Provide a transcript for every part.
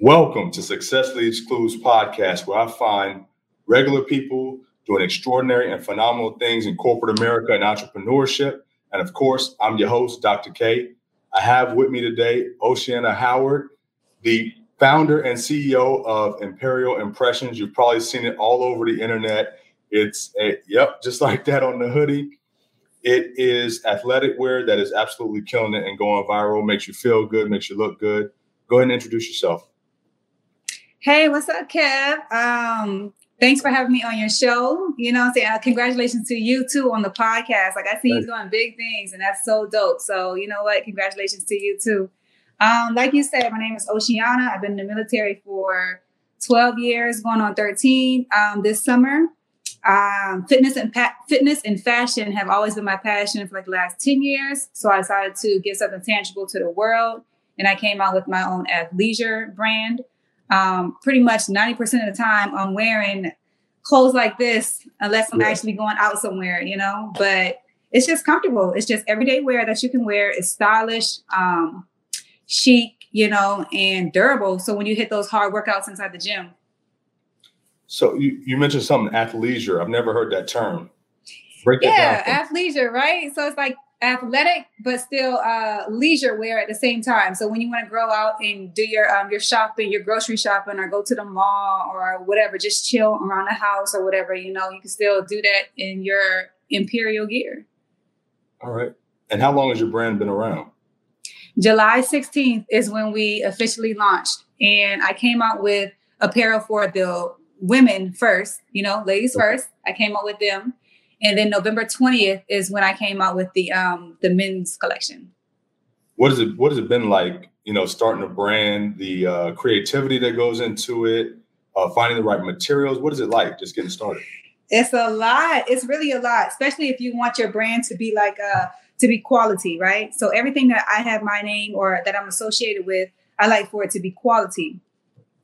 Welcome to Success Leads Clues podcast, where I find regular people doing extraordinary and phenomenal things in corporate America and entrepreneurship. And of course, I'm your host, Dr. K. I have with me today Oceana Howard, the founder and CEO of Imperial Impressions. You've probably seen it all over the internet. It's a, yep, just like that on the hoodie. It is athletic wear that is absolutely killing it and going viral, makes you feel good, makes you look good. Go ahead and introduce yourself. Hey, what's up, Kev? Um, thanks for having me on your show. You know, I'm saying uh, congratulations to you too on the podcast. Like I see you doing big things, and that's so dope. So you know what? Congratulations to you too. Um, like you said, my name is Oceana. I've been in the military for 12 years, going on 13 um, this summer. Um, fitness and pa- fitness and fashion have always been my passion for like the last 10 years. So I decided to give something tangible to the world, and I came out with my own athleisure brand um, pretty much 90% of the time I'm wearing clothes like this unless I'm yeah. actually going out somewhere, you know, but it's just comfortable. It's just everyday wear that you can wear. It's stylish, um, chic, you know, and durable. So when you hit those hard workouts inside the gym. So you, you mentioned something athleisure. I've never heard that term. Break that yeah, athleisure, right? So it's like athletic but still uh, leisure wear at the same time. So when you want to grow out and do your um, your shopping, your grocery shopping, or go to the mall or whatever, just chill around the house or whatever, you know, you can still do that in your imperial gear. All right. And how long has your brand been around? July 16th is when we officially launched, and I came out with apparel for the women first, you know, ladies okay. first. I came out with them and then November 20th is when I came out with the um the men's collection. What is it what has it been like, you know, starting a brand, the uh, creativity that goes into it, uh, finding the right materials? What is it like just getting started? It's a lot. It's really a lot, especially if you want your brand to be like uh to be quality, right? So everything that I have my name or that I'm associated with, I like for it to be quality.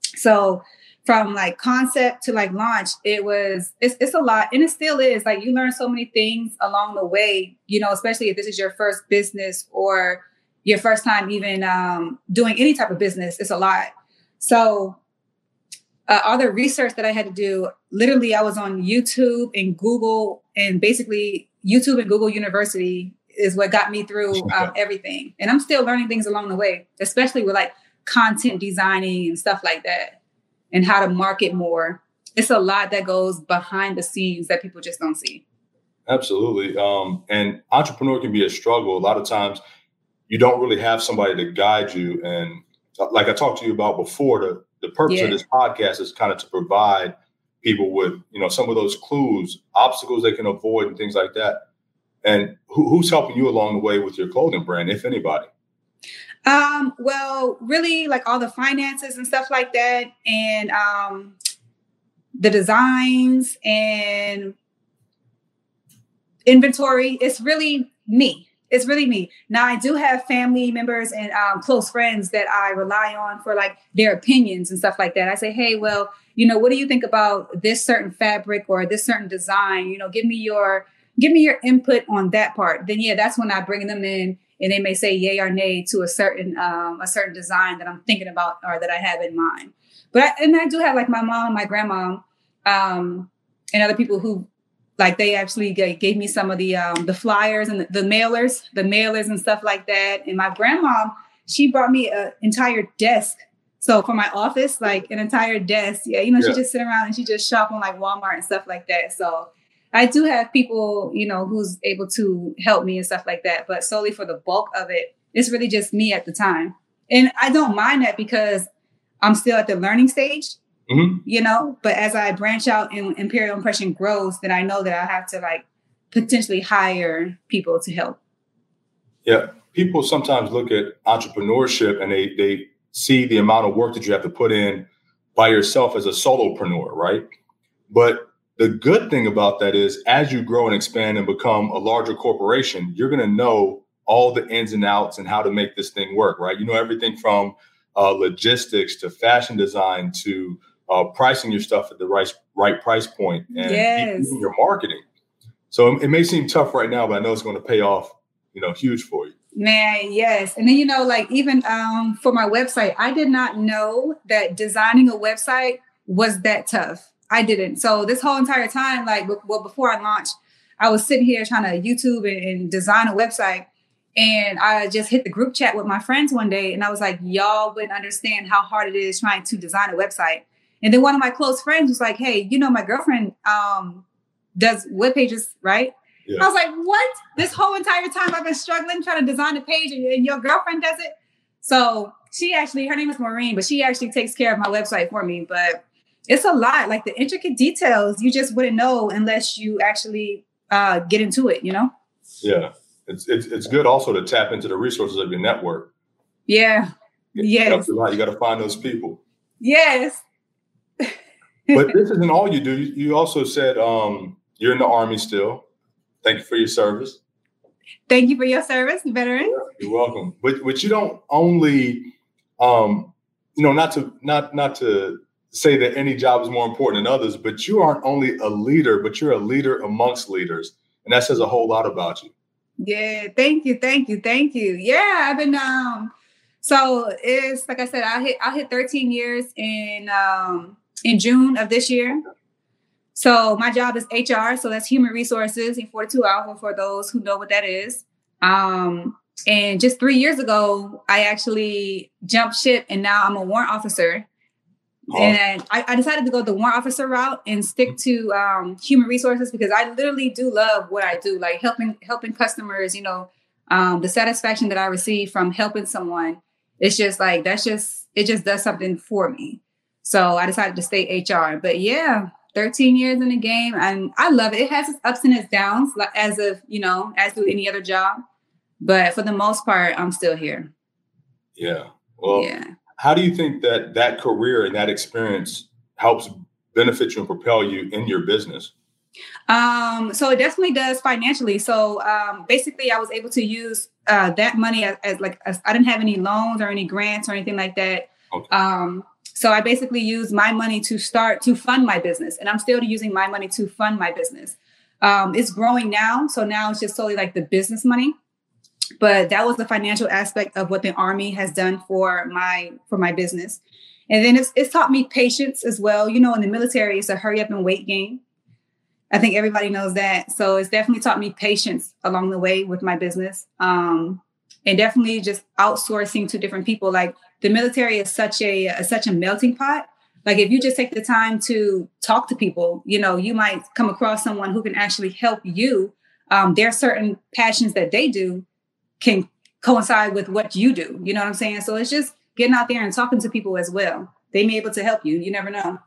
So from like concept to like launch, it was it's it's a lot and it still is. Like you learn so many things along the way, you know, especially if this is your first business or your first time even um, doing any type of business, it's a lot. So uh, all the research that I had to do, literally I was on YouTube and Google and basically YouTube and Google University is what got me through um, everything. And I'm still learning things along the way, especially with like content designing and stuff like that and how to market more. It's a lot that goes behind the scenes that people just don't see. Absolutely. Um, and entrepreneur can be a struggle. A lot of times you don't really have somebody to guide you. And uh, like I talked to you about before, the, the purpose yeah. of this podcast is kind of to provide people with, you know, some of those clues, obstacles they can avoid and things like that. And who, who's helping you along the way with your clothing brand, if anybody? Um, well, really like all the finances and stuff like that, and um, the designs and inventory. It's really me. It's really me. Now I do have family members and um, close friends that I rely on for like their opinions and stuff like that. I say, hey, well, you know, what do you think about this certain fabric or this certain design? You know, give me your give me your input on that part. Then yeah, that's when I bring them in and they may say yay or nay to a certain um, a certain design that I'm thinking about or that I have in mind. But I, and I do have like my mom, my grandma, um, and other people who like they actually gave me some of the um, the flyers and the, the mailers, the mailers and stuff like that. And my grandma, she brought me an entire desk. So for my office, like an entire desk. Yeah, you know, yeah. she just sit around and she just shop on like Walmart and stuff like that. So I do have people, you know, who's able to help me and stuff like that. But solely for the bulk of it, it's really just me at the time. And I don't mind that because I'm still at the learning stage. Mm-hmm. You know, but as I branch out and Imperial Impression grows, then I know that I have to like potentially hire people to help. Yeah. People sometimes look at entrepreneurship and they they see the amount of work that you have to put in by yourself as a solopreneur, right? But the good thing about that is as you grow and expand and become a larger corporation, you're going to know all the ins and outs and how to make this thing work, right? You know everything from uh, logistics to fashion design to uh, pricing your stuff at the right right price point and yes. your marketing. So it may seem tough right now, but I know it's going to pay off, you know, huge for you. Man, yes. And then you know, like even um, for my website, I did not know that designing a website was that tough. I didn't. So this whole entire time, like, well, before I launched, I was sitting here trying to YouTube and, and design a website. And I just hit the group chat with my friends one day, and I was like, "Y'all wouldn't understand how hard it is trying to design a website." And then one of my close friends was like, "Hey, you know, my girlfriend um, does web pages, right?" Yeah. I was like, "What? This whole entire time I've been struggling trying to design a page, and, and your girlfriend does it?" So she actually, her name is Maureen, but she actually takes care of my website for me. But it's a lot, like the intricate details you just wouldn't know unless you actually uh, get into it. You know? Yeah, it's it's it's good also to tap into the resources of your network. Yeah. Yes. You got to find those people. Yes but this isn't all you do. You also said um, you're in the army still. Thank you for your service. Thank you for your service, veteran. You're welcome. But but you don't only, um, you know, not to not not to say that any job is more important than others, but you aren't only a leader, but you're a leader amongst leaders, and that says a whole lot about you. Yeah, thank you, thank you, thank you. Yeah, I've been um, so it's like I said, I hit I hit 13 years in um in June of this year. So my job is HR, so that's human resources in 42 Alpha for those who know what that is. Um, and just three years ago, I actually jumped ship and now I'm a warrant officer. And I, I, decided to go the warrant officer route and stick to um, human resources because I literally do love what I do, like helping helping customers. You know, um, the satisfaction that I receive from helping someone. It's just like that's just it just does something for me. So I decided to stay HR. But yeah, 13 years in the game and I love it. It has its ups and its downs, as of, you know, as do any other job. But for the most part, I'm still here. Yeah. Well, yeah. How do you think that that career and that experience helps benefit you and propel you in your business? Um, so it definitely does financially. So um, basically, I was able to use uh, that money as, as like as, I didn't have any loans or any grants or anything like that. Okay. Um, so I basically used my money to start to fund my business, and I'm still using my money to fund my business. Um, it's growing now, so now it's just solely like the business money. But that was the financial aspect of what the army has done for my for my business, and then it's it's taught me patience as well. You know, in the military, it's a hurry up and wait game. I think everybody knows that. So it's definitely taught me patience along the way with my business. Um, and definitely just outsourcing to different people. Like the military is such a, a such a melting pot. Like if you just take the time to talk to people, you know, you might come across someone who can actually help you. Um, there are certain passions that they do can coincide with what you do. You know what I'm saying? So it's just getting out there and talking to people as well. They may be able to help you. You never know.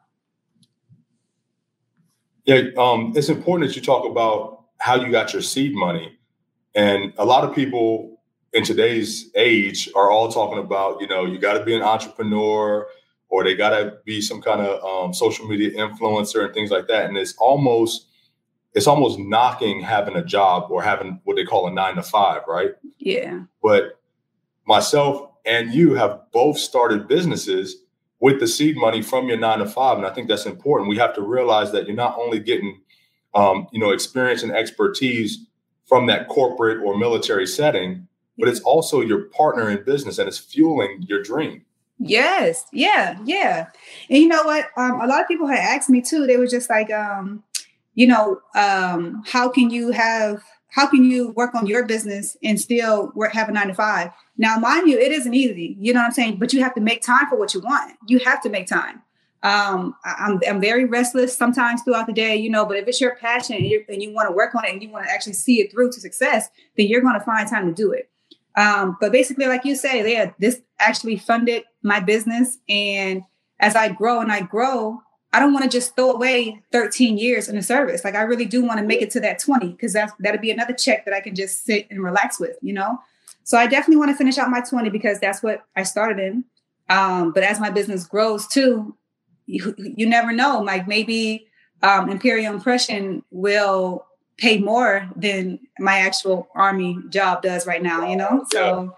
Yeah, um, it's important that you talk about how you got your seed money. And a lot of people in today's age are all talking about, you know, you got to be an entrepreneur or they got to be some kind of um, social media influencer and things like that. And it's almost, it's almost knocking having a job or having what they call a nine to five, right? Yeah. But myself and you have both started businesses with the seed money from your nine to five. And I think that's important. We have to realize that you're not only getting, um, you know, experience and expertise from that corporate or military setting, but it's also your partner in business and it's fueling your dream. Yes. Yeah. Yeah. And you know what? Um, a lot of people had asked me too. They were just like, um, you know, um, how can you have how can you work on your business and still work have a nine to five? Now, mind you, it isn't easy. You know what I'm saying? But you have to make time for what you want. You have to make time. Um, I'm, I'm very restless sometimes throughout the day, you know, but if it's your passion and, and you want to work on it and you want to actually see it through to success, then you're going to find time to do it. Um, but basically, like you say, yeah, this actually funded my business. And as I grow and I grow, I don't want to just throw away 13 years in the service. Like I really do want to make it to that 20 because that that'd be another check that I can just sit and relax with, you know. So I definitely want to finish out my 20 because that's what I started in. Um, but as my business grows too, you, you never know. Like maybe um, Imperial Impression will pay more than my actual army job does right now, you know? So,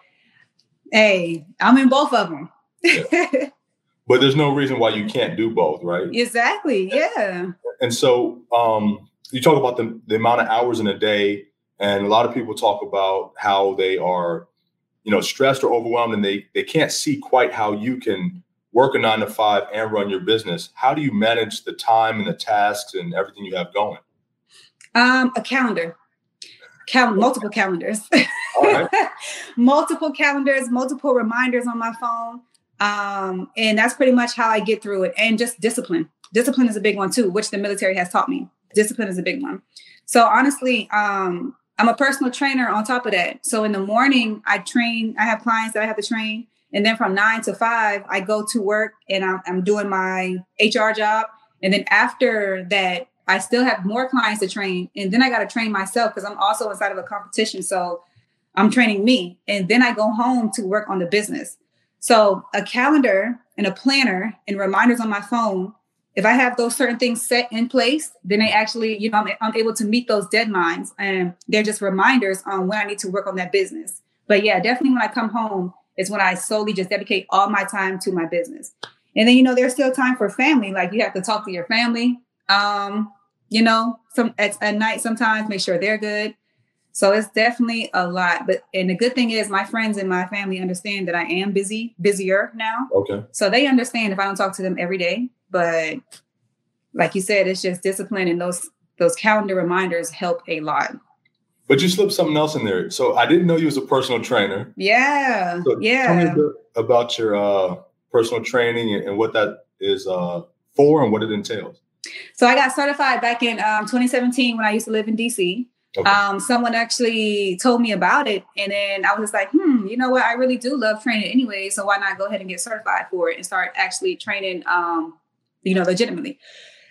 hey, I'm in both of them. Yeah. but there's no reason why you can't do both, right? Exactly. Yeah. And so um, you talk about the, the amount of hours in a day, and a lot of people talk about how they are, you know, stressed or overwhelmed, and they they can't see quite how you can work a nine to five and run your business. How do you manage the time and the tasks and everything you have going? Um, a calendar. Cal- multiple calendars. Right. multiple calendars, multiple reminders on my phone. Um, and that's pretty much how I get through it. And just discipline. Discipline is a big one too, which the military has taught me. Discipline is a big one. So honestly, um, I'm a personal trainer on top of that. So in the morning, I train, I have clients that I have to train. And then from nine to five, I go to work and I'm, I'm doing my HR job. And then after that, I still have more clients to train. And then I got to train myself because I'm also inside of a competition. So I'm training me. And then I go home to work on the business. So a calendar and a planner and reminders on my phone, if I have those certain things set in place, then I actually, you know, I'm, I'm able to meet those deadlines and they're just reminders on when I need to work on that business. But yeah, definitely when I come home is when I solely just dedicate all my time to my business. And then, you know, there's still time for family. Like you have to talk to your family. Um, you know, some at, at night sometimes make sure they're good. So it's definitely a lot. But and the good thing is my friends and my family understand that I am busy, busier now. Okay. So they understand if I don't talk to them every day. But like you said, it's just discipline and those those calendar reminders help a lot. But you slipped something else in there. So I didn't know you was a personal trainer. Yeah. So yeah. Tell me a bit about your uh, personal training and, and what that is uh, for and what it entails. So I got certified back in um, 2017 when I used to live in DC. Okay. Um, someone actually told me about it, and then I was like, hmm, you know what? I really do love training anyway, so why not go ahead and get certified for it and start actually training, um, you know, legitimately.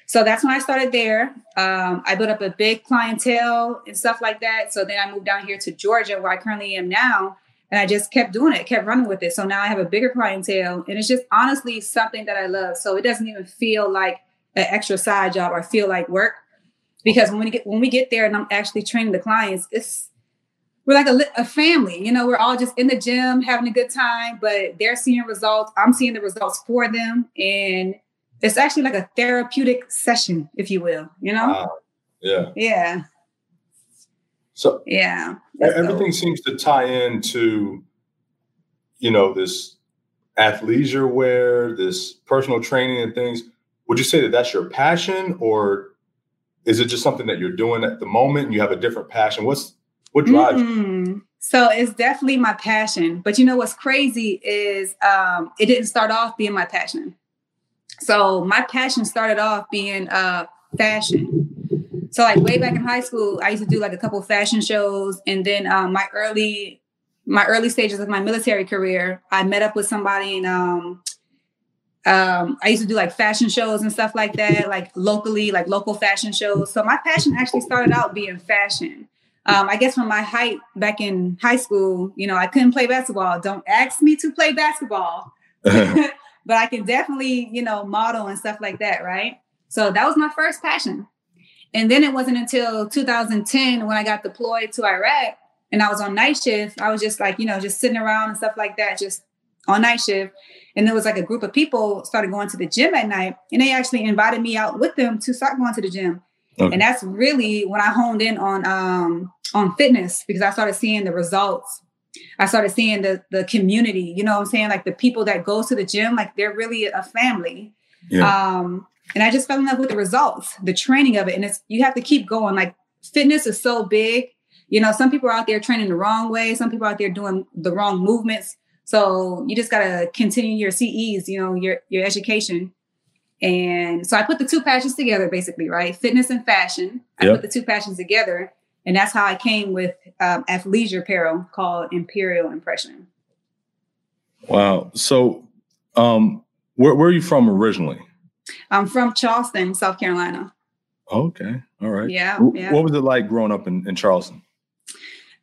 So that's when I started there. Um, I built up a big clientele and stuff like that. So then I moved down here to Georgia, where I currently am now, and I just kept doing it, kept running with it. So now I have a bigger clientele, and it's just honestly something that I love. So it doesn't even feel like an extra side job or feel like work because when we get when we get there and I'm actually training the clients, it's we're like a, a family. You know, we're all just in the gym having a good time, but they're seeing results. I'm seeing the results for them, and it's actually like a therapeutic session, if you will. You know? Wow. Yeah. Yeah. So yeah, everything seems to tie into, you know, this athleisure wear, this personal training and things. Would you say that that's your passion, or is it just something that you're doing at the moment and you have a different passion? What's what drives mm-hmm. you? So it's definitely my passion. But you know what's crazy is um, it didn't start off being my passion. So my passion started off being uh, fashion. So like way back in high school, I used to do like a couple fashion shows, and then um, my early my early stages of my military career, I met up with somebody and um, um, I used to do like fashion shows and stuff like that, like locally, like local fashion shows. So my passion actually started out being fashion. Um, I guess from my height back in high school, you know, I couldn't play basketball. Don't ask me to play basketball, but I can definitely, you know, model and stuff like that, right? So that was my first passion. And then it wasn't until 2010 when I got deployed to Iraq and I was on night shift. I was just like, you know, just sitting around and stuff like that, just on night shift. And there was like a group of people started going to the gym at night, and they actually invited me out with them to start going to the gym. Okay. And that's really when I honed in on um, on fitness because I started seeing the results. I started seeing the the community. You know what I'm saying? Like the people that go to the gym, like they're really a family. Yeah. Um, and I just fell in love with the results, the training of it, and it's you have to keep going. Like fitness is so big you know, some people are out there training the wrong way. Some people out there doing the wrong movements. So you just gotta continue your CEs, you know, your your education. And so I put the two passions together, basically, right? Fitness and fashion. I yep. put the two passions together, and that's how I came with um, athleisure apparel called Imperial Impression. Wow. So, um, where, where are you from originally? I'm from Charleston, South Carolina. Okay. All right. Yeah. yeah. What was it like growing up in, in Charleston?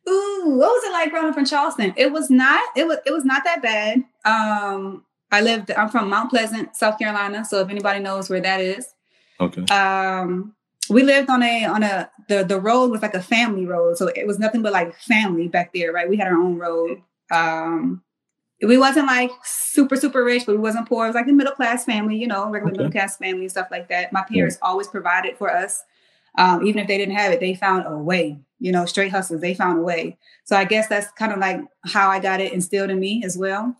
Ooh, what was it like growing up in Charleston? It was not, it was, it was not that bad. Um, I lived, I'm from Mount Pleasant, South Carolina. So if anybody knows where that is. Okay. Um, we lived on a, on a, the, the road was like a family road. So it was nothing but like family back there, right? We had our own road. Um, we wasn't like super super rich, but we wasn't poor. It was like a middle class family, you know, regular okay. middle class family and stuff like that. My parents yeah. always provided for us, um, even if they didn't have it, they found a way. You know, straight hustlers, they found a way. So I guess that's kind of like how I got it instilled in me as well.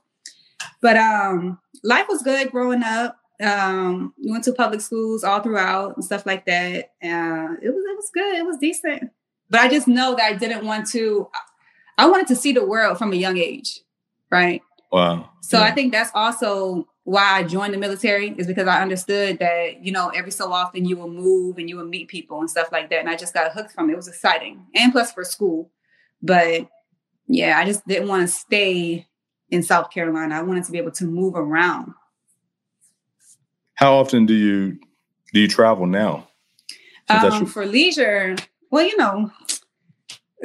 But um, life was good growing up. Um, we went to public schools all throughout and stuff like that. Uh, it was it was good. It was decent. But I just know that I didn't want to. I wanted to see the world from a young age, right? Wow. So yeah. I think that's also why I joined the military is because I understood that, you know, every so often you will move and you will meet people and stuff like that. And I just got hooked from it. It was exciting. And plus for school. But yeah, I just didn't want to stay in South Carolina. I wanted to be able to move around. How often do you do you travel now? Um, for leisure, well, you know,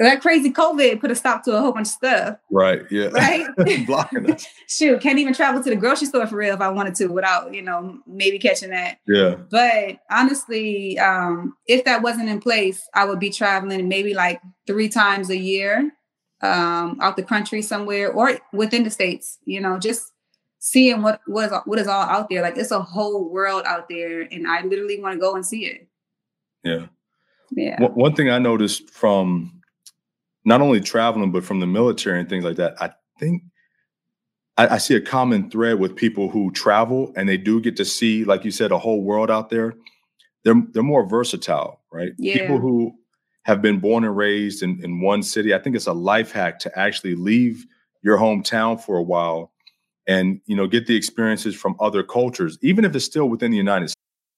that crazy COVID put a stop to a whole bunch of stuff. Right. Yeah. Right. Blocking us. Shoot, can't even travel to the grocery store for real if I wanted to without, you know, maybe catching that. Yeah. But honestly, um, if that wasn't in place, I would be traveling maybe like three times a year um, out the country somewhere or within the states, you know, just seeing what what is what is all out there. Like it's a whole world out there and I literally want to go and see it. Yeah. Yeah. One thing I noticed from not only traveling but from the military and things like that i think I, I, see a common thread with people who travel and they do get to see like you said a whole world out there they're they're more versatile right yeah. people who have been born and raised in, in one city i think it's a life hack to actually leave your hometown for a while and you know get the experiences from other cultures even if it's still within the united states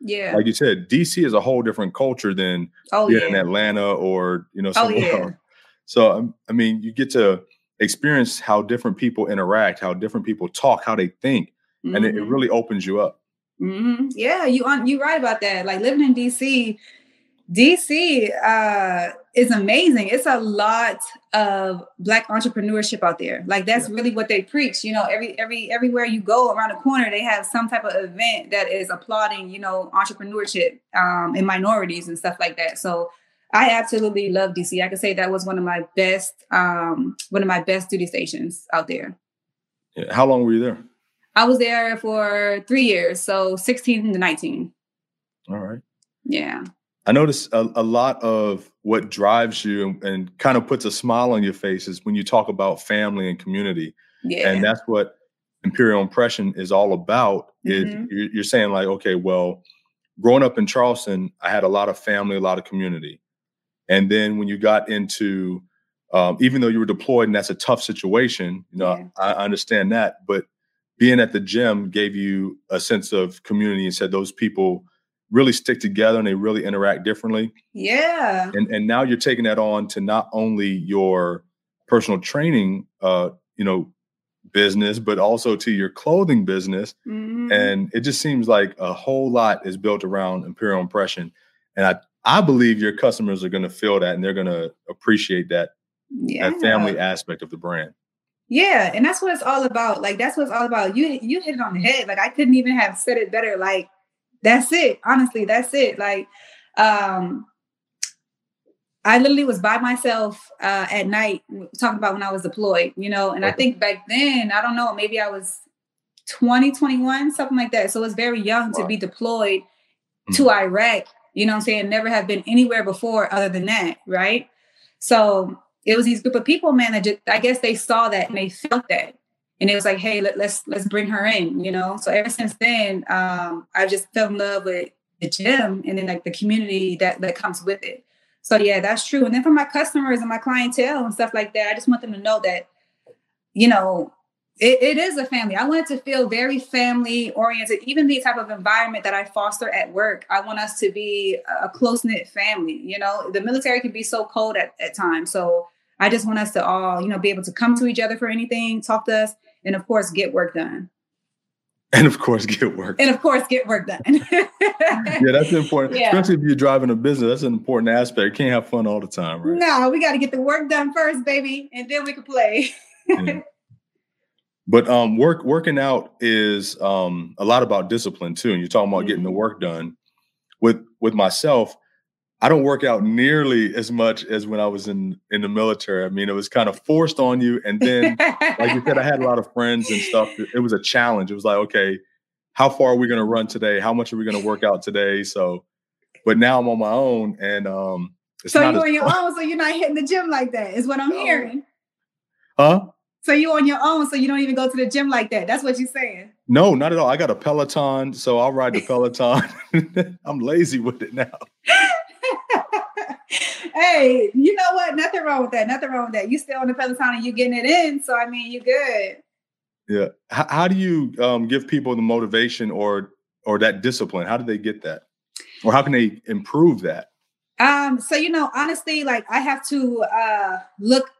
yeah. Like you said, DC is a whole different culture than oh, being yeah. in Atlanta or, you know, oh, somewhere oh, yeah. So, um, I mean, you get to experience how different people interact, how different people talk, how they think, mm-hmm. and it, it, mm-hmm. really opens you up. Mm-hmm. Yeah, you on you right about that. Like living in DC, DC uh, is amazing. It's a lot of black entrepreneurship out there. Like that's yeah. really what they preach. You know, every every everywhere you go around the corner, they have some type of event that is applauding, you know, entrepreneurship um, and minorities and stuff like that. So I absolutely love DC. I could say that was one of my best um, one of my best duty stations out there. Yeah. How long were you there? I was there for three years, so 16 to 19. All right. Yeah. I notice a, a lot of what drives you and, and, kind of puts a smile on your face is when you talk about family and community. Yeah. And that's what Imperial Impression is all about. Mm-hmm. Is you're, saying like, okay, well, growing up in Charleston, I had a lot of family, a lot of community. And then when you got into, um, even though you were deployed and that's a tough situation, you know, yeah. I, I understand that. But being at the gym gave you a sense of community and said those people really stick together and they really interact differently. Yeah. And and now you're taking that on to not only your personal training uh, you know, business, but also to your clothing business. Mm-hmm. And it just seems like a whole lot is built around Imperial Impression. And I I believe your customers are going to feel that and they're going to appreciate that yeah. that family aspect of the brand. Yeah, and that's what it's all about. Like that's what it's all about. You you hit it on the head. Like I couldn't even have said it better. Like that's it. Honestly, that's it. Like um I literally was by myself uh at night talking about when I was deployed, you know, and okay. I think back then, I don't know, maybe I was 20, 21, something like that. So it's very young wow. to be deployed mm-hmm. to Iraq, you know I'm saying? Never have been anywhere before other than that, right? So it was these group of people, man, that just, I guess they saw that and they felt that. And it was like, hey, let, us let's, let's bring her in, you know. So ever since then, um, I just fell in love with the gym and then like the community that that comes with it. So yeah, that's true. And then for my customers and my clientele and stuff like that, I just want them to know that, you know, it, it is a family. I want it to feel very family oriented. Even the type of environment that I foster at work, I want us to be a close knit family. You know, the military can be so cold at, at times. So I just want us to all, you know, be able to come to each other for anything, talk to us, and of course, get work done. And of course, get work. And of course, get work done. yeah, that's important. Yeah. Especially if you're driving a business, that's an important aspect. You can't have fun all the time, right? No, we got to get the work done first, baby, and then we can play. yeah. But um, work working out is um, a lot about discipline too. And you're talking about mm-hmm. getting the mm-hmm. work done. With with myself, I don't work out nearly as much as when I was in in the military. I mean, it was kind of forced on you, and then, like you said, I had a lot of friends and stuff. It was a challenge. It was like, okay, how far are we going to run today? How much are we going to work out today? So, but now I'm on my own, and um, so you're on your own, so you're not hitting the gym like that. Is what I'm hearing. Huh? So you on your own, so you don't even go to the gym like that. That's what you're saying. No, not at all. I got a Peloton, so I'll ride the Peloton. I'm lazy with it now hey, you know what? Nothing wrong with that. Nothing wrong with that. You still on the Peloton and you getting it in. So I mean, you're good. Yeah. How, how do you um, give people the motivation or or that discipline? How do they get that, or how can they improve that? Um, so you know, honestly, like I have to uh look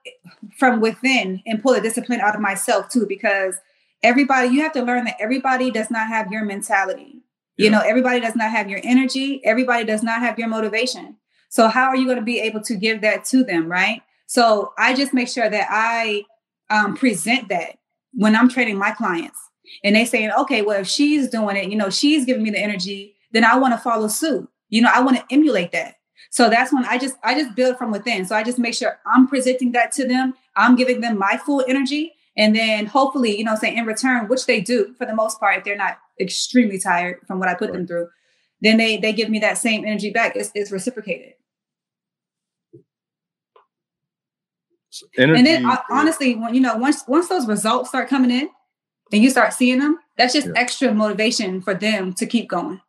from within and pull the discipline out of myself too, because everybody, you have to learn that everybody does not have your mentality. Yeah. You know, everybody does not have your energy, everybody does not have your motivation. So how are you going to be able to give that to them, right? So I just make sure that I um, present that when I'm training my clients, and they saying, okay, well, if she's doing it, you know, she's giving me the energy, then I want to follow suit. You know, I want to emulate that. So that's when I just I just build from within. So I just make sure I'm presenting that to them. I'm giving them my full energy. And then hopefully, you know, say in return, which they do for the most part, if they're not extremely tired from what I put right. them through, then they they give me that same energy back. It's, it's reciprocated. Energy, and then uh, honestly, when you know, once once those results start coming in and you start seeing them, that's just yeah. extra motivation for them to keep going.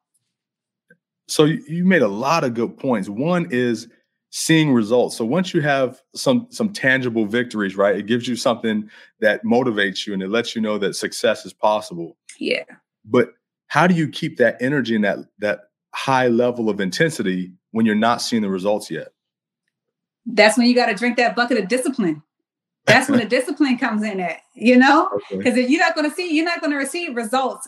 So you made a lot of good points. One is seeing results. So once you have some some tangible victories, right? It gives you something that motivates you and it lets you know that success is possible. Yeah. But how do you keep that energy and that that high level of intensity when you're not seeing the results yet? That's when you got to drink that bucket of discipline. That's when the discipline comes in at, you know? Because okay. if you're not going to see, you're not going to receive results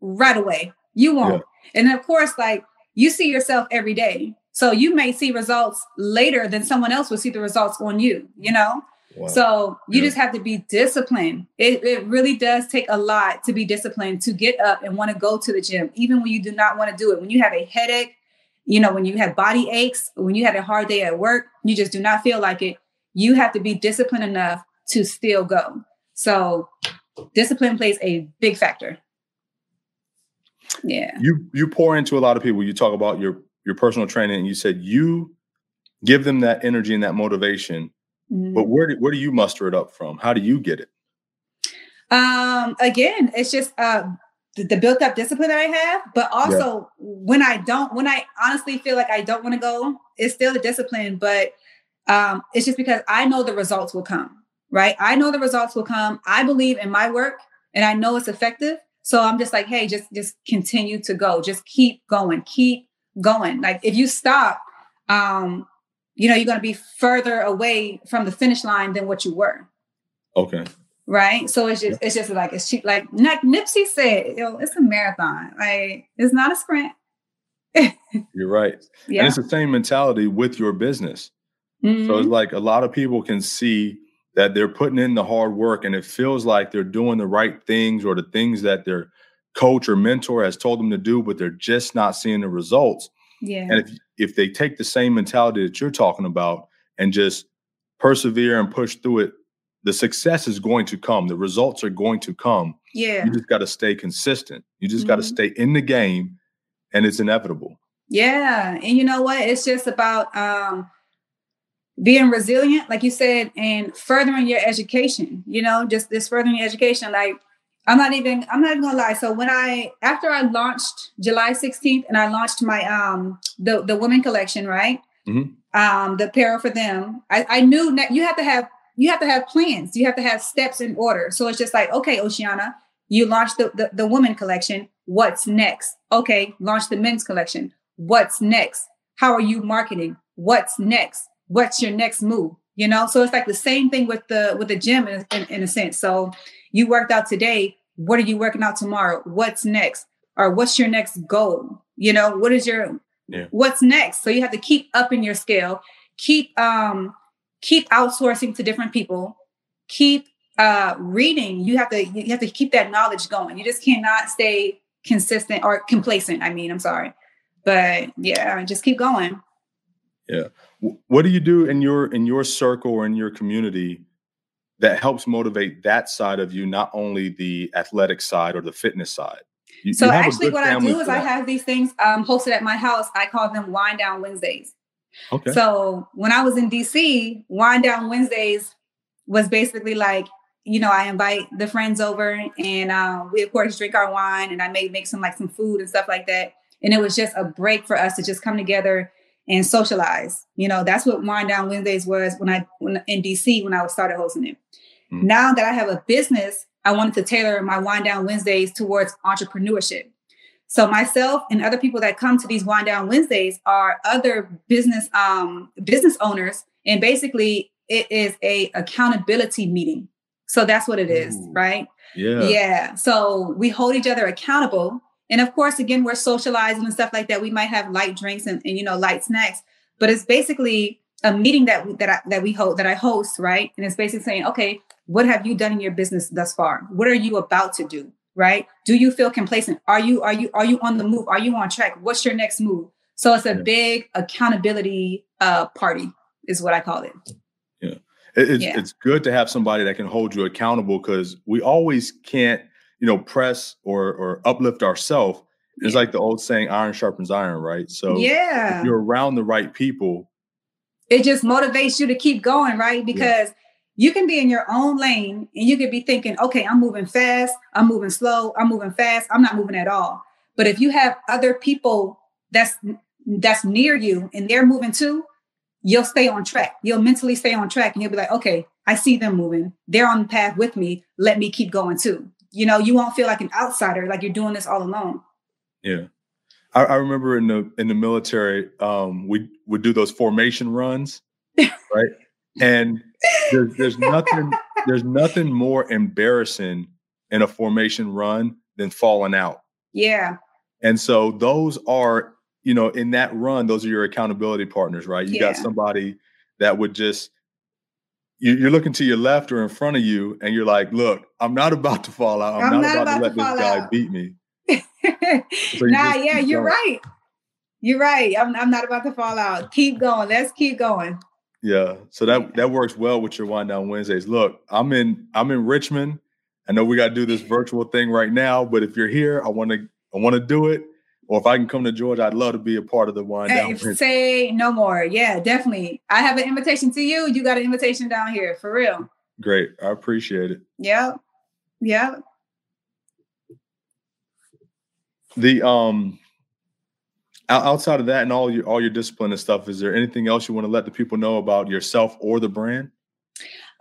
right away. You won't. Yeah. And of course, like you see yourself every day. So you may see results later than someone else will see the results on you, you know? Wow. So you yeah. just have to be disciplined. It, it really does take a lot to be disciplined to get up and want to go to the gym, even when you do not want to do it. When you have a headache, you know, when you have body aches, when you had a hard day at work, you just do not feel like it. You have to be disciplined enough to still go. So discipline plays a big factor. Yeah. You you pour into a lot of people. You talk about your your personal training and you said you give them that energy and that motivation. Mm-hmm. But where do where do you muster it up from? How do you get it? Um again, it's just uh the, built up discipline that I have, but also yeah. when I don't, when I honestly feel like I don't want to go, it's still the discipline, but um, it's just because I know the results will come, right? I know the results will come. I believe in my work and I know it's effective. So I'm just like, hey, just just continue to go. Just keep going. Keep going. Like if you stop, um, you know, you're going to be further away from the finish line than what you were. Okay. Right. So it's just, it's just like, it's cheap. Like Nipsey said, yo, it's a marathon. Like it's not a sprint. You're right. Yeah. And it's the same mentality with your business. Mm-hmm. So it's mm-hmm. like a lot of people can see that they're putting in the hard work and it feels like they're doing the right things or the things that their coach or mentor has told them to do, but they're just not seeing the results. Yeah. And if if they take the same mentality that you're talking about and just persevere and push through it, the success is going to come. The results are going to come. Yeah. You just got to stay consistent. You just mm-hmm. got to stay in the game and it's inevitable. Yeah. And you know what? It's just about um being resilient, like you said, and furthering your education, you know, just this furthering your education. Like I'm not even, I'm not even gonna lie. So when I after I launched July 16th and I launched my um the the women collection, right? Mm-hmm. Um, the apparel for them, I, I knew that you have to have you have to have plans, you have to have steps in order. So it's just like, okay, Oceana, you launched the, the, the woman collection. What's next? Okay, launch the men's collection. What's next? How are you marketing? What's next? what's your next move you know so it's like the same thing with the with the gym in, in, in, a sense so you worked out today what are you working out tomorrow what's next or what's your next goal you know what is your yeah. what's next so you have to keep upping your scale keep um keep outsourcing to different people keep uh reading you have to you have to keep that knowledge going you just cannot stay consistent or complacent i mean i'm sorry but yeah just keep going yeah. What do you do in your in your circle or in your community that helps motivate that side of you, not only the athletic side or the fitness side? You, so you actually, what I do is I have these things um, hosted at my house. I call them Wind Down Wednesdays. Okay. So when I was in DC, Wind Down Wednesdays was basically like, you know, I invite the friends over and uh, we of course drink our wine and I may make some like some food and stuff like that. And it was just a break for us to just come together and socialize. You know, that's what Wind Down Wednesdays was when I when in DC when I was started hosting it. Mm-hmm. Now that I have a business, I wanted to tailor my Wind Down Wednesdays towards entrepreneurship. So myself and other people that come to these Wind Down Wednesdays are other business um, business owners, and basically it is a accountability meeting. So that's what it is, Ooh. right? Yeah. Yeah. So we hold each other accountable and of course, again, we're socializing and stuff like that. We might have light drinks and, and you know light snacks, but it's basically a meeting that that I, that we hold that I host, right? And it's basically saying, okay, what have you done in your business thus far? What are you about to do? Right? Do you feel complacent? Are you are you are you on the move? Are you on track? What's your next move? So it's a yeah. big accountability uh, party, is what I call it. Yeah. It's, yeah. it's good to have somebody that can hold you accountable because we always can't you know, press or or uplift ourselves. It's yeah. like the old saying, iron sharpens iron, right? So yeah, you're around the right people. It just motivates you to keep going, right? Because. You can be in your own lane and you could be thinking, okay, I'm moving fast, I'm moving slow, I'm moving fast, I'm not moving at all. But if you have other people that's that's near you and they're moving too, you'll stay on track. You'll mentally stay on track and you'll be like, okay, I see them moving. They're on the path with me. Let me keep going too you know, you won't feel like an outsider, like you're doing this all alone. Yeah. I, I remember in the in the military, um, we would do those formation runs, right? And there's, there's nothing there's nothing more embarrassing in a formation run than falling out. Yeah. And so those are, you know, in that run, those are your accountability partners, right? You yeah. got somebody that would just you're looking to your left or in front of you, and you're like, "Look, I'm not about to fall out. I'm, I'm not, not, about, about to let this guy out. beat me." so nah, yeah, you're going. right. You're right. I'm, I'm not about to fall out. Keep going. Let's keep going. Yeah. So that that works well with your wind down Wednesdays. Look, I'm in I'm in Richmond. I know we got to do this virtual thing right now, but if you're here, I want to I want to do it or if I can come to Georgia, I'd love to be a part of the wind down. Hey, say no more. Yeah, definitely. I have an invitation to you. You got an invitation down here for real. Great. I appreciate it. Yeah. Yeah. The um outside of that and all your all your discipline and stuff, is there anything else you want to let the people know about yourself or the brand?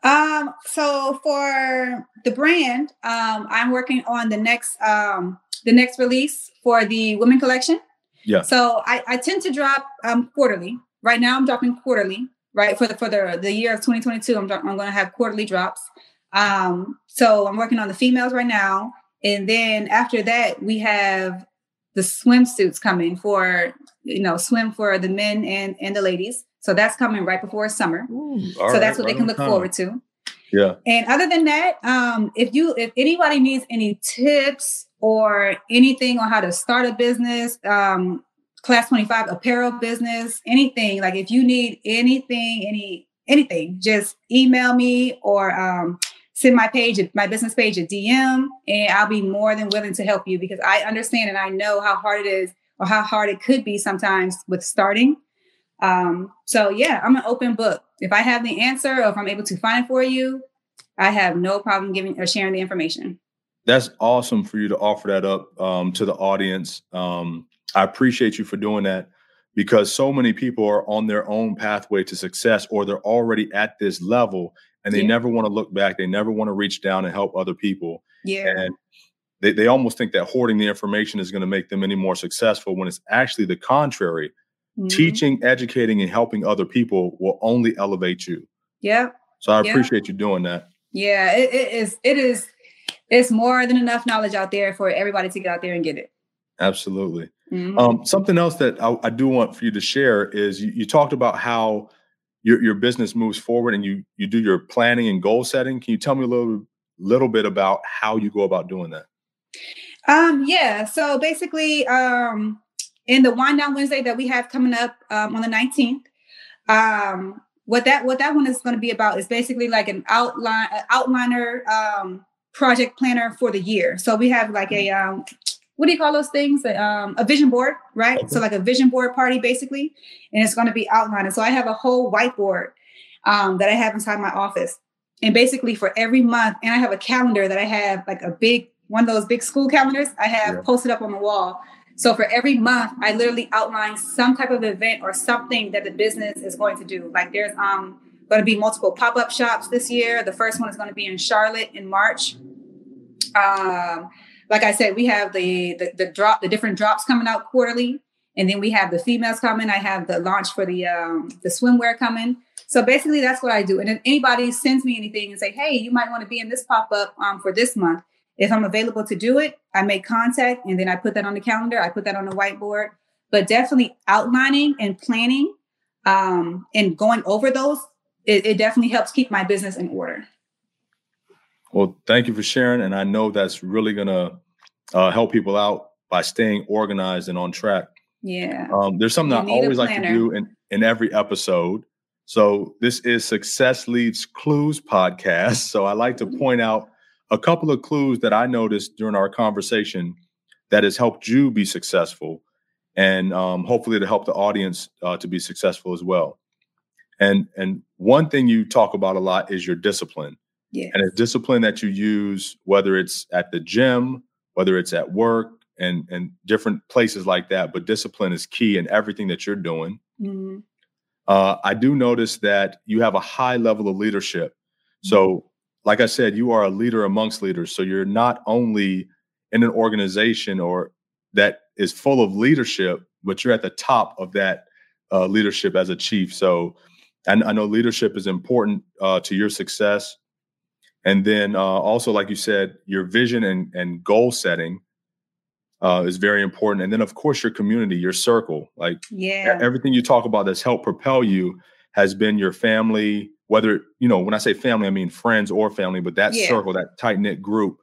Um, so for the brand, um, I'm working on the next um the next release for the women collection. Yeah. So I, I tend to drop um, quarterly. Right now, I'm dropping quarterly. Right for the for the the year of 2022, I'm I'm going to have quarterly drops. Um, so I'm working on the females right now, and then after that, we have the swimsuits coming for you know swim for the men and and the ladies. So that's coming right before summer. Ooh, so right, that's what right they can look time. forward to. Yeah. And other than that, um, if you if anybody needs any tips or anything on how to start a business, um, class 25 apparel business, anything, like if you need anything, any anything, just email me or um send my page my business page a DM and I'll be more than willing to help you because I understand and I know how hard it is or how hard it could be sometimes with starting. Um, so yeah, I'm an open book. If I have the answer or if I'm able to find it for you, I have no problem giving or sharing the information. That's awesome for you to offer that up um, to the audience. Um, I appreciate you for doing that because so many people are on their own pathway to success or they're already at this level and they Yeah. never want to look back. They never want to reach down and help other people. Yeah. And they, they almost think that hoarding the information is going to make them any more successful when it's actually the contrary. Mhm. Teaching, educating, and helping other people will only elevate you. Yeah. So I Yeah. appreciate you doing that. Yeah, it, it is. It is. It's more than enough knowledge out there for everybody to get out there and get it. Absolutely. Mhm. Um, something else that I, I do want for you to share is you, you talked about how your, your business moves forward and you you do your planning and goal setting. Can you tell me a little little bit about how you go about doing that? Um, yeah. So basically, um, in the wind down Wednesday that we have coming up um, on the 19th, um, what that what that one is going to be about is basically like an outline an outliner um, project planner for the year. So we have like a um, what do you call those things? Um, a vision board, right? So like a vision board party, basically, and it's going to be outlined. And So I have a whole whiteboard um, that I have inside my office, and basically for every month, and I have a calendar that I have like a big one of those big school calendars I have Yeah. posted up on the wall. So for every month, I literally outline some type of event or something that the business is going to do. Like there's um going to be multiple pop-up shops this year. The first one is going to be in Charlotte in March. Um, like I said, we have the, the the drop, the different drops coming out quarterly, and then we have the females coming. I have the launch for the um, the swimwear coming. So basically, that's what I do. And if anybody sends me anything and say, "Hey, you might want to be in this pop up um, for this month," if I'm available to do it, I make contact, and then I put that on the calendar. I put that on the whiteboard. But definitely outlining and planning um, and going over those, it, it definitely helps keep my business in order. Well, thank you for sharing, and I know that's really gonna uh, help people out by staying organized and on track. Yeah. Um, there's something You I always like to do in, in every episode. So this is Success Leaves Clues podcast. So I like to Mm-hmm. point out a couple of clues that I noticed during our conversation that has helped you be successful, and um, hopefully to help the audience uh, to be successful as well. And and one thing you talk about a lot is your discipline Yeah. and it's discipline that you use whether it's at the gym whether it's at work and and different places like that but discipline is key in everything that you're doing Mhm. uh, i do notice that you have a high level of leadership so like i said you are a leader amongst leaders so you're not only in an organization or that is full of leadership but you're at the top of that uh, leadership as a chief so and I know leadership is important uh, to your success and then uh, also, like you said, your vision and, and goal setting uh, is very important. And then, of course, your community, your circle, like Yeah. everything you talk about that's helped propel you has been your family. Whether you know, when I say family, I mean friends or family, but that Yeah. circle, that tight knit group,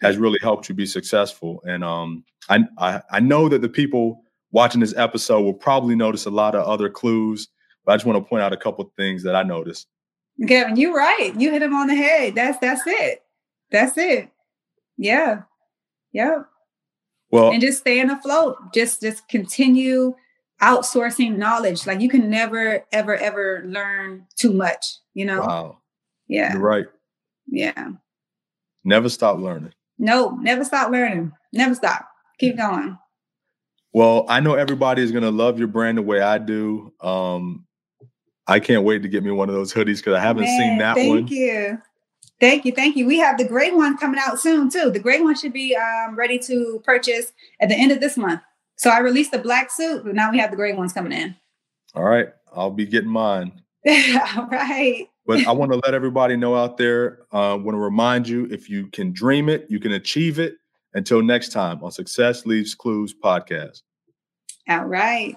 has really helped you be successful. And um, I, I I know that the people watching this episode will probably notice a lot of other clues, but I just want to point out a couple of things that I noticed. Kevin, you're right. You hit him on the head. That's that's it. That's it. Yeah. Yeah. Well, And just staying afloat. Just just continue outsourcing knowledge. Like you can never, ever, ever learn too much, you know? wow, Yeah. you're right. Yeah. Never stop learning. No, never stop learning. Never stop. Keep going. Well, I know everybody is going to love your brand the way I do. Um, I can't wait to get me one of those hoodies because I haven't seen that thank one. Thank you. Thank you. Thank you. We have the gray one coming out soon too. The gray one should be um, ready to purchase at the end of this month. So I released the black suit, but now we have the gray ones coming in. All right. I'll be getting mine. All right. But I want to let everybody know out there, I uh, want to remind you if you can dream it, you can achieve it. Until next time on Success Leaves Clues podcast. All right.